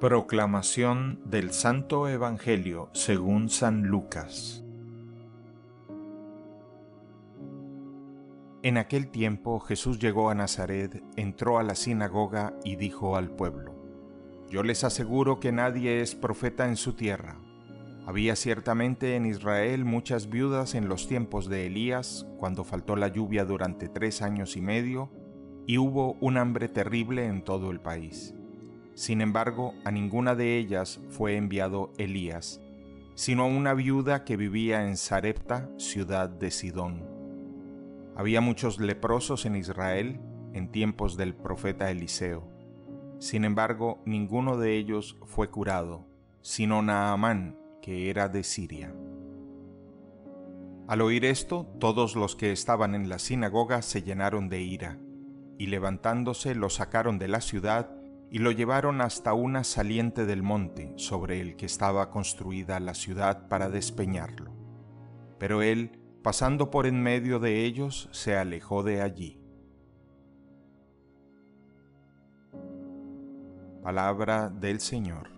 Proclamación del Santo Evangelio según San Lucas En aquel tiempo Jesús llegó a Nazaret, entró a la sinagoga y dijo al pueblo, Yo les aseguro que nadie es profeta en su tierra. Había ciertamente en Israel muchas viudas en los tiempos de Elías, cuando faltó la lluvia durante tres años y medio, y hubo un hambre terrible en todo el país. Sin embargo, a ninguna de ellas fue enviado Elías, sino a una viuda que vivía en Sarepta, ciudad de Sidón. Había muchos leprosos en Israel en tiempos del profeta Eliseo. Sin embargo, ninguno de ellos fue curado, sino Naamán, que era de Siria. Al oír esto, todos los que estaban en la sinagoga se llenaron de ira, y levantándose lo sacaron de la ciudad y lo llevaron hasta una saliente del monte sobre el que estaba construida la ciudad para despeñarlo. Pero él, pasando por en medio de ellos, se alejó de allí. Palabra del Señor.